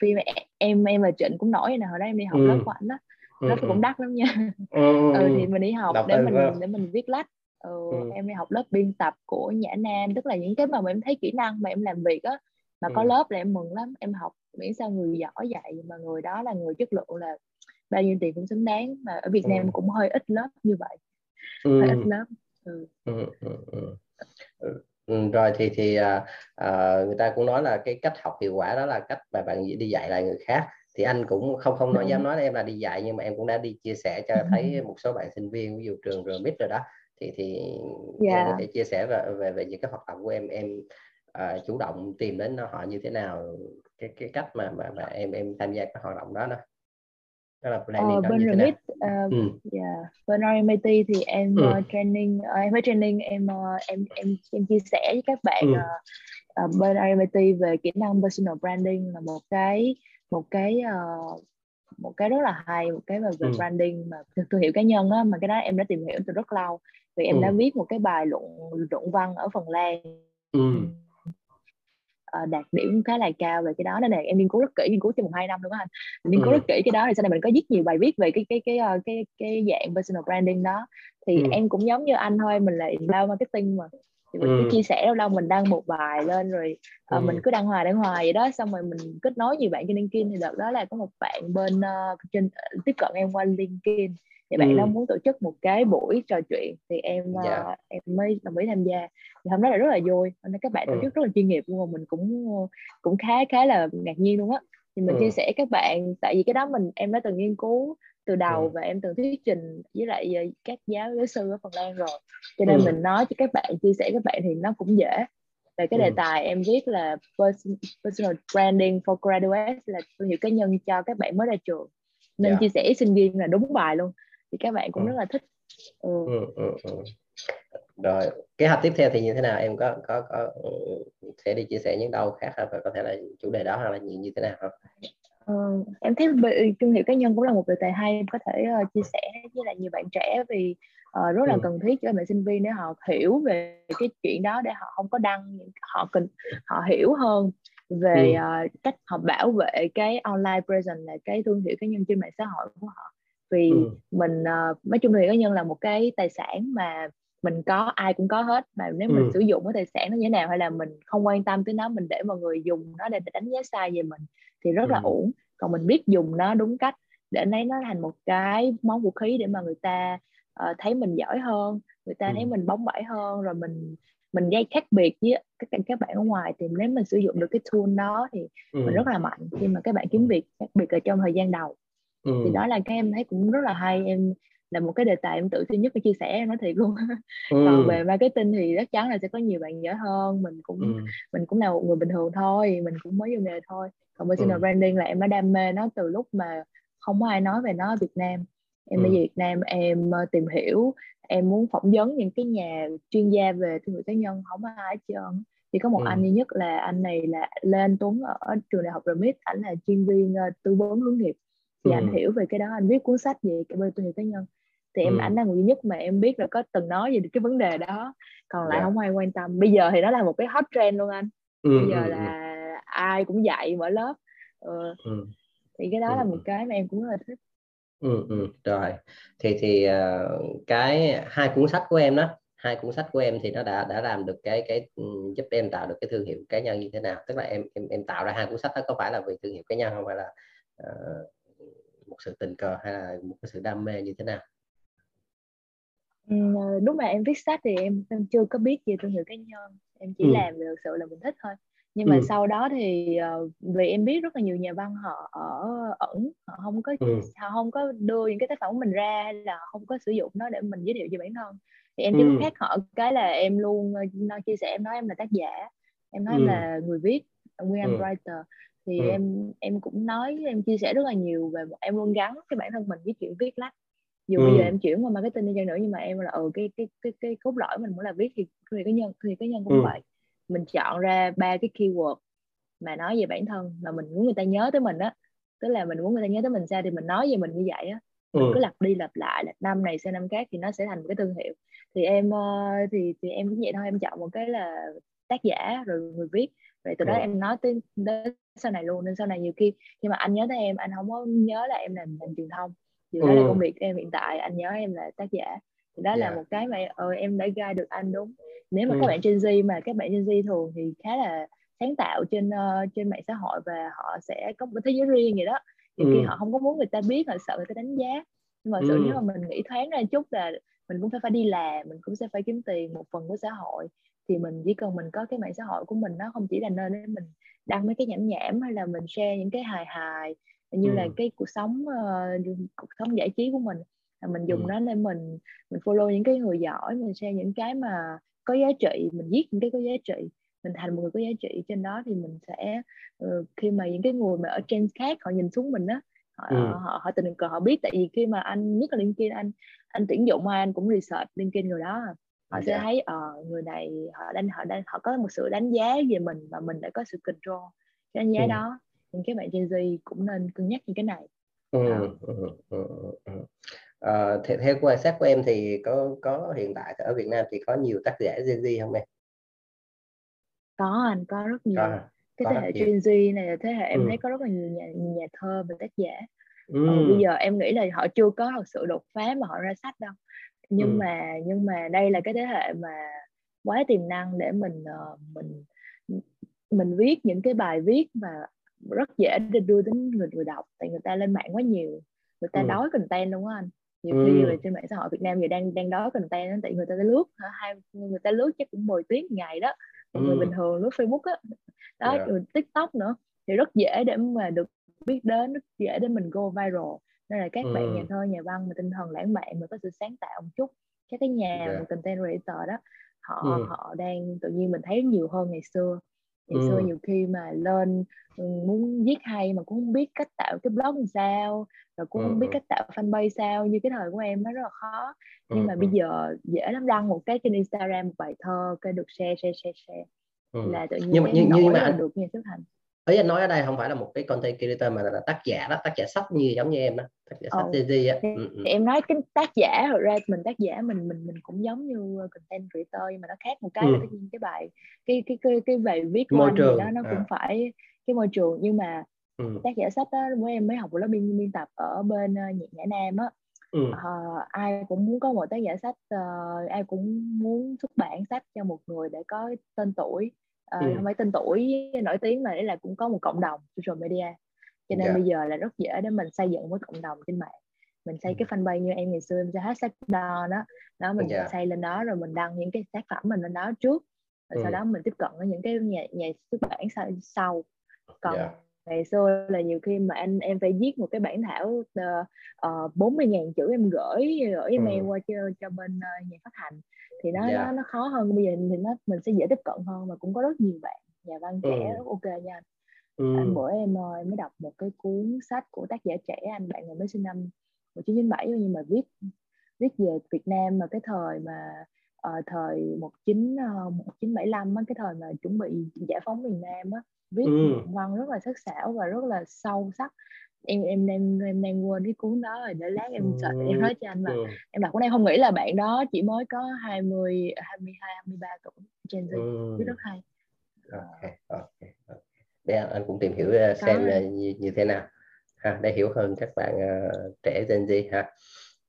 phim em em và Trịnh cũng nổi nè hồi đó em đi học ừ. lớp của anh đó nó ừ. cũng đắt lắm nha. Ừ. ừ thì mình đi học Đọc để mình để mình viết lách. Ừ, ừ. em đi học lớp biên tập của Nhã Nam tức là những cái mà em thấy kỹ năng mà em làm việc á mà có lớp là em mừng lắm. Em học miễn sao người giỏi dạy mà người đó là người chất lượng là bao nhiêu tiền cũng xứng đáng. Mà ở Việt Nam cũng hơi ít lớp như vậy. Hơi ít lớp ừ. Ừ, ừ, ừ. Ừ, rồi thì thì à, à, người ta cũng nói là cái cách học hiệu quả đó là cách mà bạn đi dạy lại người khác thì anh cũng không không nói dám nói là em là đi dạy nhưng mà em cũng đã đi chia sẻ cho thấy một số bạn sinh viên ví dụ trường RMIT rồi đó thì thì yeah. em có thể chia sẻ về về về những cái hoạt động của em em uh, chủ động tìm đến họ như thế nào cái cái cách mà mà, mà em em tham gia các hoạt động đó đó đó là planning uh, bên remit uh, ừ. yeah. bên RMIT thì em ừ. uh, training uh, em với training em uh, em em em chia sẻ với các bạn ừ. uh, uh, bên RMIT về kỹ năng personal branding là một cái một cái uh, một cái rất là hay một cái về, về ừ. branding mà thương hiệu cá nhân á mà cái đó em đã tìm hiểu từ rất lâu vì em ừ. đã viết một cái bài luận luận văn ở phần lan ừ uh, đạt điểm khá là cao về cái đó nên là em nghiên cứu rất kỹ nghiên cứu trong một hai năm luôn á anh nghiên cứu ừ. rất kỹ cái đó thì sau này mình có viết nhiều bài viết về cái cái cái cái cái, cái dạng personal branding đó thì ừ. em cũng giống như anh thôi mình là inbound marketing mà thì mình ừ. cứ chia sẻ đâu đâu mình đăng một bài lên rồi uh, ừ. mình cứ đăng hoài đăng hoài vậy đó xong rồi mình kết nối nhiều bạn trên LinkedIn thì đợt đó là có một bạn bên uh, trên uh, tiếp cận em qua LinkedIn thì bạn ừ. đó muốn tổ chức một cái buổi trò chuyện thì em yeah. Dạ. uh, em mới đồng ý tham gia thì hôm đó là rất là vui nên các bạn tổ ừ. chức rất là chuyên nghiệp luôn mà mình cũng cũng khá khá là ngạc nhiên luôn á thì mình ừ. chia sẻ các bạn tại vì cái đó mình em đã từng nghiên cứu từ đầu ừ. và em từng thuyết trình với lại ờ, các giáo giáo sư ở Phần Lan rồi cho nên ừ. mình nói cho các bạn chia sẻ các bạn thì nó cũng dễ về cái đề ừ. tài em viết là personal branding for graduates là thương hiệu cá nhân cho các bạn mới ra trường nên yeah. Dạ. chia sẻ sinh viên là đúng bài luôn thì các bạn cũng ừ. rất là thích ừ. Ừ, ừ, ừ. rồi kế hoạch tiếp theo thì như thế nào em có có có ừ, sẽ đi chia sẻ những đâu khác hay có thể là chủ đề đó hay là như như thế nào không Uh, em thấy thương hiệu cá nhân cũng là một đề tài hay em có thể uh, chia sẻ với lại nhiều bạn trẻ vì uh, rất là ừ. cần thiết cho bạn sinh viên để họ hiểu về cái chuyện đó để họ không có đăng họ cần họ hiểu hơn về ừ. uh, cách họ bảo vệ cái online presence là cái thương hiệu cá nhân trên mạng xã hội của họ vì ừ. mình uh, nói chung thì cá nhân là một cái tài sản mà mình có ai cũng có hết mà nếu mình ừ. sử dụng cái tài sản nó như thế nào hay là mình không quan tâm tới nó mình để mọi người dùng nó để đánh giá sai về mình thì rất ừ. là ổn còn mình biết dùng nó đúng cách để lấy nó thành một cái món vũ khí để mà người ta uh, thấy mình giỏi hơn người ta ừ. thấy mình bóng bẩy hơn rồi mình mình gây khác biệt với các các bạn ở ngoài thì nếu mình sử dụng được cái tool đó thì ừ. mình rất là mạnh khi mà các bạn kiếm việc đặc biệt là trong thời gian đầu ừ. thì đó là cái em thấy cũng rất là hay em là một cái đề tài em tự tin nhất để chia sẻ em nói thiệt luôn ừ. còn về marketing thì chắc chắn là sẽ có nhiều bạn giỏi hơn mình cũng ừ. mình cũng là một người bình thường thôi mình cũng mới vô nghề thôi còn personal ừ. branding là em đã đam mê nó từ lúc mà không có ai nói về nó ở Việt Nam em ừ. ở Việt Nam em ờ, tìm hiểu em muốn phỏng vấn những cái nhà chuyên gia về thương hiệu cá nhân không có ai hết trơn chỉ có một ừ. anh duy nhất là anh này là Lê Anh Tuấn ở trường đại học RMIT ảnh là chuyên viên uh, tư vấn hướng nghiệp thì ừ. anh hiểu về cái đó anh viết cuốn sách về cái bên thương hiệu cá nhân thì em ừ. ảnh là người duy nhất mà em biết là có từng nói về cái vấn đề đó còn lại yeah. Dạ. không ai quan tâm bây giờ thì nó là một cái hot trend luôn anh ừ, bây giờ ừ, là ừ. ai cũng dạy mở lớp ừ. Ừ. thì cái đó ừ. là một cái mà em cũng rất là thích ừ, ừ. rồi thì thì uh, cái hai cuốn sách của em đó hai cuốn sách của em thì nó đã đã làm được cái cái giúp em tạo được cái thương hiệu cá nhân như thế nào tức là em em em tạo ra hai cuốn sách đó có phải là vì thương hiệu cá nhân không phải là uh, một sự tình cờ hay là một cái sự đam mê như thế nào ừ, lúc mà em viết sách thì em em chưa có biết về thương hiệu cá nhân em chỉ ừ. làm vì thực sự là mình thích thôi nhưng mà ừ. sau đó thì uh, vì em biết rất là nhiều nhà văn họ ở ẩn họ không có ừ. họ không có đưa những cái tác phẩm của mình ra hay là không có sử dụng nó để mình giới thiệu về bản thân thì em chỉ ừ. khác họ cái là em luôn nói chia sẻ em nói em là tác giả em nói ừ. em là người viết nguyên ừ. writer thì ừ. em em cũng nói em chia sẻ rất là nhiều về em luôn gắn cái bản thân mình với chuyện viết lách dù ừ. bây giờ em chuyển qua marketing đi chăng nữa nhưng mà em là ừ cái cái cái cái cốt lõi mình muốn là viết thì thì cá nhân thì cá nhân cũng ừ. vậy mình chọn ra ba cái keyword mà nói về bản thân mà mình muốn người ta nhớ tới mình á tức là mình muốn người ta nhớ tới mình sao thì mình nói về mình như vậy á mình ừ. cứ lặp đi lặp lại là năm này sang năm khác thì nó sẽ thành một cái thương hiệu thì em uh, thì thì em cũng vậy thôi em chọn một cái là tác giả rồi người viết rồi từ đó ừ. em nói tới đến sau này luôn nên sau này nhiều khi nhưng mà anh nhớ tới em anh không có nhớ là em làm làm truyền thông dù đó ừ. là công việc em hiện tại anh nhớ em là tác giả thì đó yeah. là dạ. một cái mà ờ, em đã guide được anh đúng nếu mà ừ. các bạn Gen Z mà các bạn Gen Z thường thì khá là sáng tạo trên uh, trên mạng xã hội và họ sẽ có một thế giới riêng vậy đó thì ừ. khi họ không có muốn người ta biết họ sợ người ta đánh giá nhưng mà ừ. sự nếu mà mình nghĩ thoáng ra chút là mình cũng phải phải đi làm mình cũng sẽ phải kiếm tiền một phần của xã hội thì mình chỉ cần mình có cái mạng xã hội của mình nó không chỉ là nơi để mình đăng mấy cái nhảm nhảm hay là mình share những cái hài hài như ừ. là cái cuộc sống uh, cuộc sống giải trí của mình mình dùng ừ. nó để mình mình follow những cái người giỏi mình share những cái mà có giá trị mình viết những cái có giá trị mình thành một người có giá trị trên đó thì mình sẽ uh, khi mà những cái người mà ở trên khác họ nhìn xuống mình á họ, ừ. họ họ tình cờ họ biết tại vì khi mà anh nhất là LinkedIn anh anh tuyển dụng ai anh cũng research LinkedIn người đó họ yeah. sẽ dạ. thấy ờ uh, người này họ đang họ đang họ có một sự đánh giá về mình và mình đã có sự control cái đánh giá ừ. đó những cái bạn Gen Z cũng nên cân nhắc những cái này ừ, ừ, ừ, ừ. À, theo quan sát của em thì có có hiện tại ở Việt Nam thì có nhiều tác giả Gen Z không em? Có anh có rất nhiều. Có, cái có thế hệ Gen Z này là thế hệ em ừ. thấy có rất là nhiều nhà, nhà thơ và tác giả. Ừ. Ờ, bây giờ em nghĩ là họ chưa có thật sự đột phá mà họ ra sách đâu. Nhưng ừ. mà nhưng mà đây là cái thế hệ mà quá tiềm năng để mình uh, mình mình viết những cái bài viết mà rất dễ để đưa đến người người đọc tại người ta lên mạng quá nhiều người ta ừ. đói content luôn á anh nhiều ừ. khi là trên mạng xã hội Việt Nam giờ đang đang đói content tại người ta lướt hai người ta lướt chắc cũng 10 tiếng ngày đó ừ. người bình thường lướt Facebook á đó, đó yeah. rồi TikTok nữa thì rất dễ để mà được biết đến rất dễ để mình go viral nên là các ừ. bạn nhà thơ nhà văn mà tinh thần lãng mạn mà có sự sáng tạo một chút các cái nhà yeah. content creator đó họ ừ. họ đang tự nhiên mình thấy nhiều hơn ngày xưa ngày ừ. xưa nhiều khi mà lên muốn viết hay mà cũng không biết cách tạo cái blog làm sao rồi cũng ừ. không biết cách tạo fanpage sao như cái thời của em nó rất là khó nhưng ừ. mà bây giờ dễ lắm đăng một cái trên Instagram một bài thơ cái được share share share share ừ. là tự nhiên nhưng mà nhưng, nhưng mà được như xuất thành ý anh nói ở đây không phải là một cái content creator mà là tác giả đó tác giả sách như giống như em đó tác giả sách ừ. gì á ừ, ừ. em nói cái tác giả thực ra mình tác giả mình mình mình cũng giống như content creator nhưng mà nó khác một cái ừ. là tất nhiên cái bài cái cái cái cái bài viết của môi trường. đó nó à. cũng phải cái môi trường nhưng mà ừ. tác giả sách đó với em mới học lớp biên biên tập ở bên uh, nhã nam á ừ. uh, ai cũng muốn có một tác giả sách uh, ai cũng muốn xuất bản sách cho một người để có tên tuổi uh, ừ. phải tên tuổi nổi tiếng mà đấy là cũng có một cộng đồng social media cho nên yeah. Dạ. bây giờ là rất dễ để mình xây dựng một cộng đồng trên mạng mình xây ừ. cái fanpage như em ngày xưa em sẽ hashtag đo đó đó mình yeah. Dạ. xây lên đó rồi mình đăng những cái tác phẩm mình lên đó trước rồi ừ. sau đó mình tiếp cận với những cái nhà nhà xuất bản sau, sau. còn yeah dạ ngày xưa là nhiều khi mà anh em phải viết một cái bản thảo uh, 40 ngàn chữ em gửi gửi email ừ. qua cho cho bên uh, nhà phát hành thì nó, yeah. Dạ. nó nó khó hơn bây giờ thì nó mình sẽ dễ tiếp cận hơn mà cũng có rất nhiều bạn nhà văn trẻ ừ. rất ok nha anh ừ. anh bữa em em mới đọc một cái cuốn sách của tác giả trẻ anh bạn này mới sinh năm 1997 nhưng mà viết viết về Việt Nam mà cái thời mà uh, thời 19 uh, 1975 á, cái thời mà chuẩn bị giải phóng miền Nam á viết ừ. văn rất là sắc sảo và rất là sâu sắc em em đang em đang quên cái cuốn đó rồi để lát em ừ. sợ em nói cho anh mà ừ. em đọc cuốn này không nghĩ là bạn đó chỉ mới có 20 22 23 tuổi Gen Z ừ. viết rất hay ok ok, okay. để anh cũng tìm hiểu ờ, xem là như, như thế nào ha để hiểu hơn các bạn uh, trẻ Gen Z ha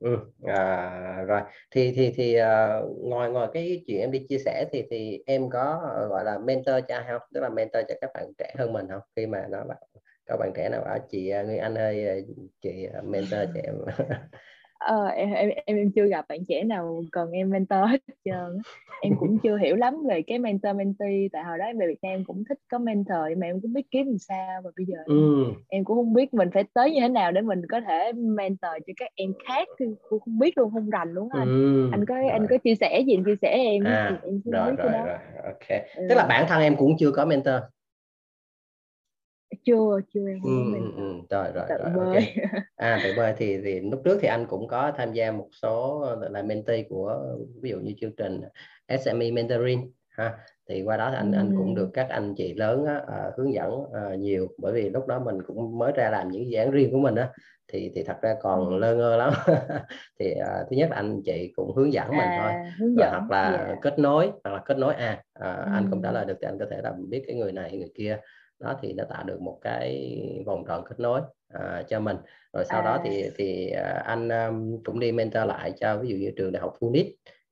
Ừ, à, rồi. Thì thì thì ờ, uh, ngoài ngoài cái chuyện em đi chia sẻ thì thì em có ờ, gọi là mentor cho không? Tức là mentor cho các bạn trẻ hơn mình không? Khi mà nó các bạn trẻ nào bảo chị ờ, người anh ơi chị mentor cho em. ờ, em, em em chưa gặp bạn trẻ nào cần em mentor hết trơn em cũng chưa hiểu lắm về cái mentor mentee tại hồi đó em về Việt Nam cũng thích có mentor nhưng mà em cũng biết kiếm làm sao và bây giờ ừ. em cũng không biết mình phải tới như thế nào để mình có thể mentor cho các em khác cũng không biết luôn không rành luôn anh ừ. anh có rồi. anh có chia sẻ gì chia sẻ em à, em rồi, rồi, rồi, ok ừ. tức là bản thân em cũng chưa có mentor chưa chưa em ừ, ừ, ừ. rồi rồi rồi bơi okay. à tự bơi thì thì lúc trước thì anh cũng có tham gia một số là mentee của ví dụ như chương trình SME mentoring ha thì qua đó thì anh ừ. anh cũng được các anh chị lớn á, uh, hướng dẫn uh, nhiều bởi vì lúc đó mình cũng mới ra làm những dự án riêng của mình á thì thì thật ra còn ừ. lơ ngơ lắm thì uh, thứ nhất là anh chị cũng hướng dẫn à, mình thôi hướng dẫn, hoặc là yeah. kết nối hoặc là kết nối à uh, ừ. anh cũng trả lời được thì anh có thể là biết cái người này người kia đó thì nó tạo được một cái vòng tròn kết nối uh, cho mình. Rồi sau à. đó thì thì uh, anh um, cũng đi mentor lại cho ví dụ như trường đại học Phoenix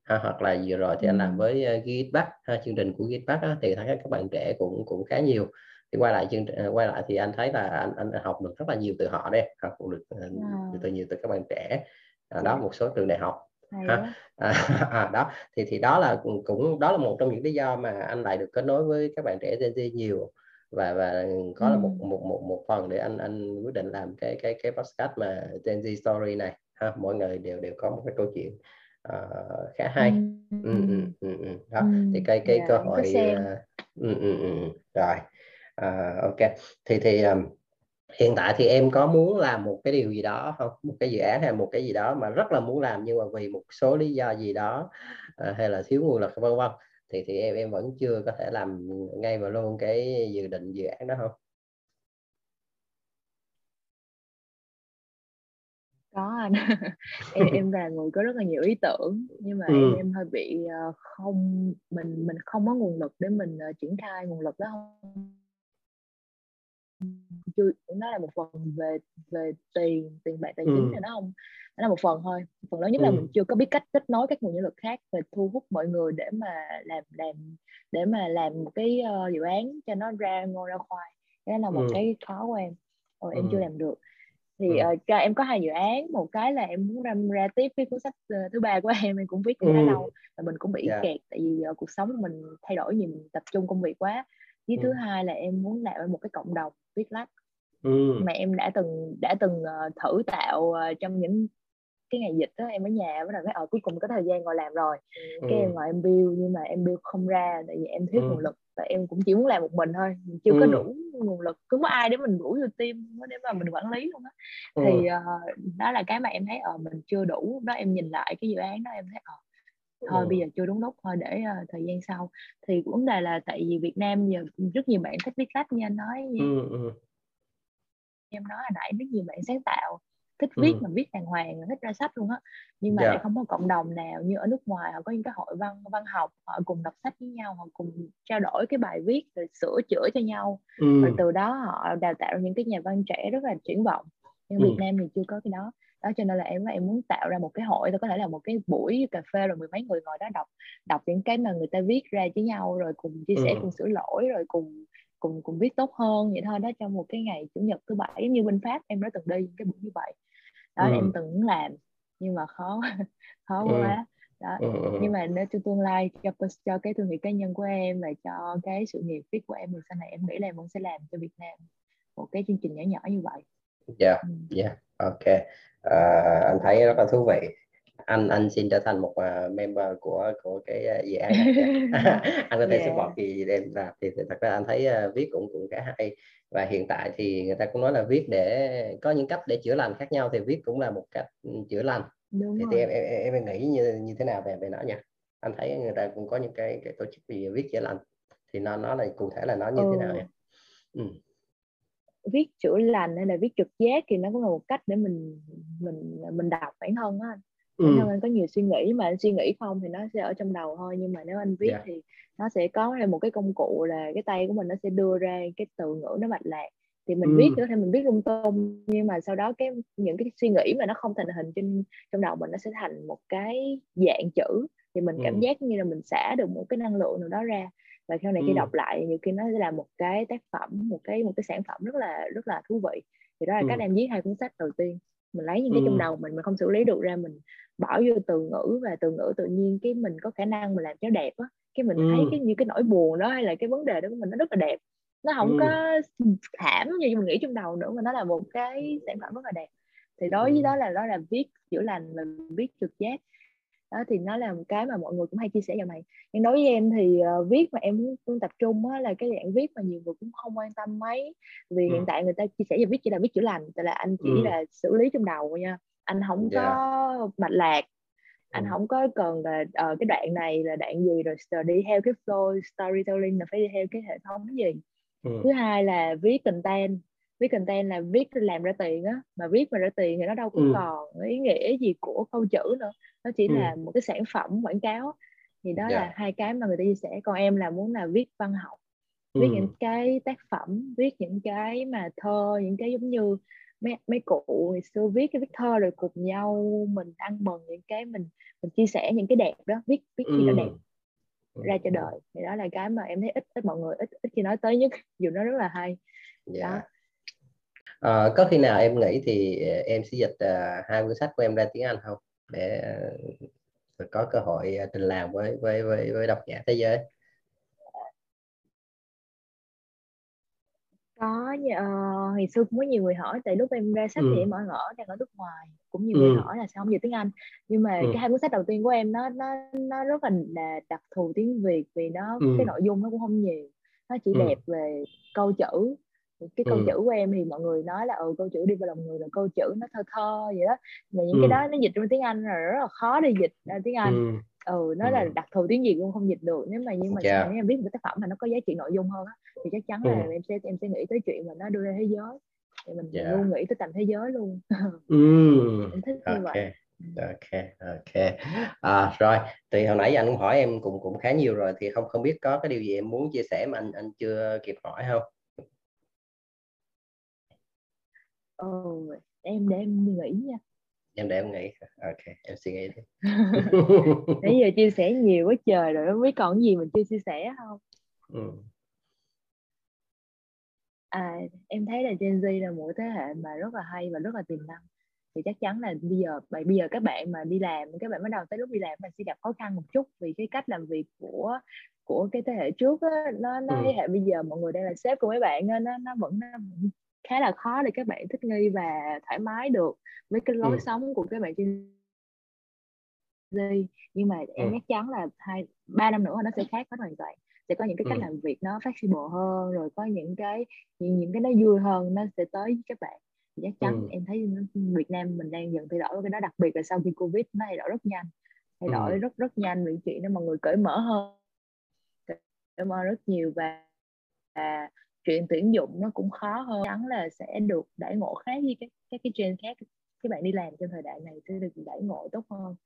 ha, hoặc là vừa rồi thì anh làm với uh, Gitback ha, chương trình của Gitback á, thì thấy các bạn trẻ cũng cũng khá nhiều. Thì quay lại chương trình quay lại thì anh thấy là anh anh học được rất là nhiều từ họ đây học được uh, từ nhiều từ các bạn trẻ. À, đó một số trường đại học. Ha. À, à, đó thì thì đó là cũng đó là một trong những lý do mà anh lại được kết nối với các bạn trẻ Gen Z nhiều và và có là một một một một phần để anh anh quyết định làm cái cái cái podcast mà Gen Z story này ha mỗi người đều đều có một cái câu chuyện uh, khá hay ừ. Ừ, ừ, ừ, ừ. đó ừ. thì cái cái yeah, dạ, cơ hội uh, ừ, ừ, ừ. rồi uh, ok thì thì um, hiện tại thì em có muốn làm một cái điều gì đó không một cái dự án hay một cái gì đó mà rất là muốn làm nhưng mà vì một số lý do gì đó uh, hay là thiếu nguồn lực vân vân thì thì em em vẫn chưa có thể làm ngay và luôn cái dự định dự án đó không? Có anh. Em em là người có rất là nhiều ý tưởng nhưng mà ừ. em em hơi bị uh, không mình mình không có nguồn lực để mình uh, triển khai nguồn lực đó không chưa nó là một phần về về tiền tiền bạc tài chính ừ. thì nó không nó là một phần thôi phần lớn nhất ừ. là mình chưa có biết cách kết nối các nguồn nhân lực khác và thu hút mọi người để mà làm làm để mà làm một cái uh, dự án cho nó ra ngô ra khoai đó là một ừ. cái khó của em Ồ, em ừ. chưa làm được thì ừ. uh, em có hai dự án một cái là em muốn ra, ra tiếp cái cuốn sách uh, thứ ba của em em cũng viết cũng khá ừ. lâu và mình cũng bị yeah. Dạ. kẹt tại vì uh, cuộc sống mình thay đổi nhiều mình tập trung công việc quá với ừ. thứ hai là em muốn làm một cái cộng đồng viết lách ừ. mà em đã từng đã từng uh, thử tạo uh, trong những cái ngày dịch đó em ở nhà bắt đầu nói ở cuối cùng có thời gian ngồi làm rồi ừ. cái em ngồi em build nhưng mà em build không ra tại vì em thiếu ừ. nguồn lực và em cũng chỉ muốn làm một mình thôi chưa ừ. có đủ nguồn lực cứ có ai để mình rủ vô team để mà mình quản lý luôn á ừ. thì uh, đó là cái mà em thấy ở uh, mình chưa đủ đó em nhìn lại cái dự án đó em thấy ở uh, thôi ừ. bây giờ chưa đúng lúc thôi để uh, thời gian sau thì vấn đề là tại vì Việt Nam giờ rất nhiều bạn thích viết lách như anh nói ừ, ừ. em nói hồi nãy rất nhiều bạn sáng tạo thích viết ừ. mà viết đàng hoàng thích ra sách luôn á nhưng mà yeah. lại không có cộng đồng nào như ở nước ngoài họ có những cái hội văn văn học họ cùng đọc sách với nhau họ cùng trao đổi cái bài viết rồi sửa chữa cho nhau ừ. rồi từ đó họ đào tạo những cái nhà văn trẻ rất là triển vọng nhưng ừ. Việt Nam thì chưa có cái đó đó cho nên là em em muốn tạo ra một cái hội tôi có thể là một cái buổi cà phê rồi mười mấy người ngồi đó đọc đọc những cái mà người ta viết ra với nhau rồi cùng chia sẻ ừ. cùng sửa lỗi rồi cùng cùng cùng viết tốt hơn vậy thôi đó trong một cái ngày chủ nhật thứ bảy giống như bên pháp em đã từng đi cái buổi như vậy đó ừ. em từng làm nhưng mà khó khó ừ. quá đó ừ, ừ, ừ. nhưng mà nếu cho tương lai cho cho cái thương hiệu cá nhân của em và cho cái sự nghiệp viết của em thì sau này em nghĩ là em vẫn sẽ làm cho Việt Nam một cái chương trình nhỏ nhỏ như vậy dạ yeah, dạ yeah. ok uh, anh thấy rất là thú vị anh anh xin trở thành một uh, member của của cái uh, dự án này anh có thể yeah. support gì em làm thì, thì thật ra anh thấy uh, viết cũng cũng khá hay và hiện tại thì người ta cũng nói là viết để có những cách để chữa lành khác nhau thì viết cũng là một cách ừ, chữa lành Đúng thì, thì em, em em nghĩ như như thế nào về về nó nha anh thấy người ta cũng có những cái, cái tổ chức gì viết chữa lành thì nó nó là cụ thể là nó như ừ. thế nào nhỉ? Ừ. viết chữa lành hay là viết trực giác thì nó cũng là một cách để mình mình mình đọc bản thân á bản thân anh có nhiều suy nghĩ mà anh suy nghĩ không thì nó sẽ ở trong đầu thôi nhưng mà nếu anh viết yeah. thì nó sẽ có một cái công cụ là cái tay của mình nó sẽ đưa ra cái từ ngữ nó mạch lạc thì mình ừ. viết có thể mình viết lung tung nhưng mà sau đó cái những cái suy nghĩ mà nó không thành hình trên trong đầu mình nó sẽ thành một cái dạng chữ thì mình cảm ừ. giác như là mình xả được một cái năng lượng nào đó ra và sau này khi đọc lại nhiều khi nó sẽ là một cái tác phẩm một cái một cái sản phẩm rất là rất là thú vị thì đó là ừ. cách em viết hai cuốn sách đầu tiên mình lấy những cái ừ. trong đầu mình mình không xử lý được ra mình bỏ vô từ ngữ và từ ngữ tự nhiên cái mình có khả năng mình làm cho đẹp á cái mình ừ. thấy cái như cái nỗi buồn đó hay là cái vấn đề đó của mình nó rất là đẹp nó không ừ. có thảm như mình nghĩ trong đầu nữa mà nó là một cái sản phẩm rất là đẹp thì đối với đó là đó là viết chữa lành và viết trực giác đó thì nó là một cái mà mọi người cũng hay chia sẻ giờ này nhưng đối với em thì uh, viết mà em muốn tập trung á, là cái dạng viết mà nhiều người cũng không quan tâm mấy vì ừ. hiện tại người ta chia sẻ về viết chỉ là viết chữa lành tại là anh chỉ ừ. là xử lý trong đầu nha anh không yeah. có dạ. mạch lạc anh ừ. không có cần là uh, cái đoạn này là đoạn gì rồi đi theo cái flow storytelling là phải đi theo cái hệ thống gì ừ. thứ hai là viết content viết content là viết làm ra tiền á mà viết mà ra tiền thì nó đâu có ừ. còn ý nghĩa gì của câu chữ nữa nó chỉ ừ. là một cái sản phẩm quảng cáo thì đó yeah. là dạ. hai cái mà người ta chia sẻ còn em là muốn là viết văn học viết ừ. những cái tác phẩm viết những cái mà thơ những cái giống như mấy mấy cụ ngày xưa viết cái viết thơ rồi cùng nhau mình ăn mừng những cái mình mình chia sẻ những cái đẹp đó viết viết gì nó đẹp ừ. ra cho đời thì đó là cái mà em thấy ít ít mọi người ít ít khi nói tới nhất dù nó rất là hay yeah. đó à, có khi nào em nghĩ thì ờ, em sẽ dịch uh, hai cuốn sách của em ra tiếng Anh không để uh, có cơ hội tình làm với với với với độc giả thế giới có uh, ngày xưa cũng có nhiều người hỏi tại lúc em ra sách ừ. thì em ở ở đang ở nước ngoài cũng nhiều ừ. người hỏi là sao không dịch tiếng Anh nhưng mà ừ. cái hai cuốn sách đầu tiên của em nó nó nó rất là, là đặc thù tiếng Việt vì nó ừ. cái nội dung nó cũng không nhiều nó chỉ ừ. đẹp về câu chữ cái câu ừ. chữ của em thì mọi người nói là ừ câu chữ đi vào lòng người là câu chữ nó thơ thơ vậy đó mà những ừ. cái đó nó dịch trong tiếng Anh là rất là khó để dịch ra tiếng Anh ừ ừ nó ừ. là đặc thù tiếng Việt cũng không dịch được nếu mà nhưng mà yeah. nếu em viết một tác phẩm mà nó có giá trị nội dung hơn á thì chắc chắn là ừ. em sẽ em sẽ nghĩ tới chuyện mà nó đưa ra thế giới thì mình yeah. luôn nghĩ tới tầm thế giới luôn ừ. em thích như vậy ok ok à, rồi thì hồi nãy anh cũng hỏi em cũng cũng khá nhiều rồi thì không không biết có cái điều gì em muốn chia sẻ mà anh anh chưa kịp hỏi không ừ, em để em nghĩ nha. Em để em nghĩ ok em suy nghĩ đi. Nãy giờ chia sẻ nhiều quá trời rồi không biết còn gì mình chưa chia sẻ không? Ừ. à em thấy là Gen Z là một thế hệ mà rất là hay và rất là tiềm năng. Thì chắc chắn là bây giờ bây giờ các bạn mà đi làm các bạn bắt đầu tới lúc đi làm mình sẽ gặp khó khăn một chút vì cái cách làm việc của của cái thế hệ trước á, nó nó ừ. thế hệ bây giờ mọi người đang là sếp của mấy bạn nó nó vẫn nó khá là khó để các bạn thích nghi và thoải mái được với cái lối ừ. sống của các bạn trên Z nhưng mà em ừ. chắc chắn là hai ba năm nữa nó sẽ khác hết hoàn toàn sẽ có những cái cách ừ. làm việc nó flexible hơn rồi có những cái những, những cái nó vui hơn nó sẽ tới với các bạn chắc chắn ừ. em thấy Việt Nam mình đang dần thay đổi cái đó đặc biệt là sau khi Covid nó thay đổi rất nhanh thay đổi ừ. rất rất nhanh về chuyện đó mọi người cởi mở hơn cởi mở rất nhiều và, và chuyện tuyển dụng nó cũng khó hơn chắn là sẽ được đãi ngộ khác với các các cái trend khác các bạn đi làm trong thời đại này sẽ được đãi ngộ tốt hơn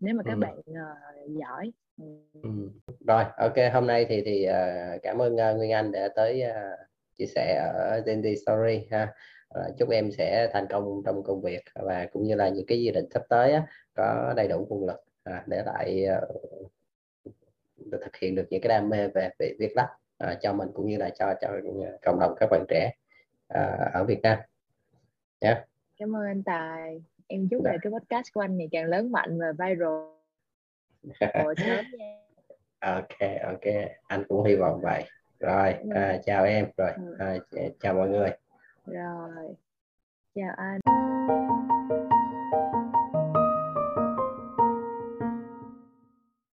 nếu mà các ừ. bạn uh, giỏi ừ. Ừ. rồi ok hôm nay thì thì uh, cảm ơn uh, Nguyên Anh đã tới uh, chia sẻ ở Dendy Story ha uh, chúc em sẽ thành công trong công việc và cũng như là những cái dự định sắp tới á, có đầy đủ nguồn lực uh, để lại uh, thực hiện được những cái đam mê về, về việc lách uh, cho mình cũng như là cho cho cộng đồng các bạn trẻ uh, ở Việt Nam. Nhé yeah. cảm ơn anh Tài. Em chúc dạ. là cái podcast của anh ngày càng lớn mạnh và viral. Ok ok. Anh cũng hy vọng vậy. Rồi à, chào em. Rồi à, chào mọi người. Rồi chào anh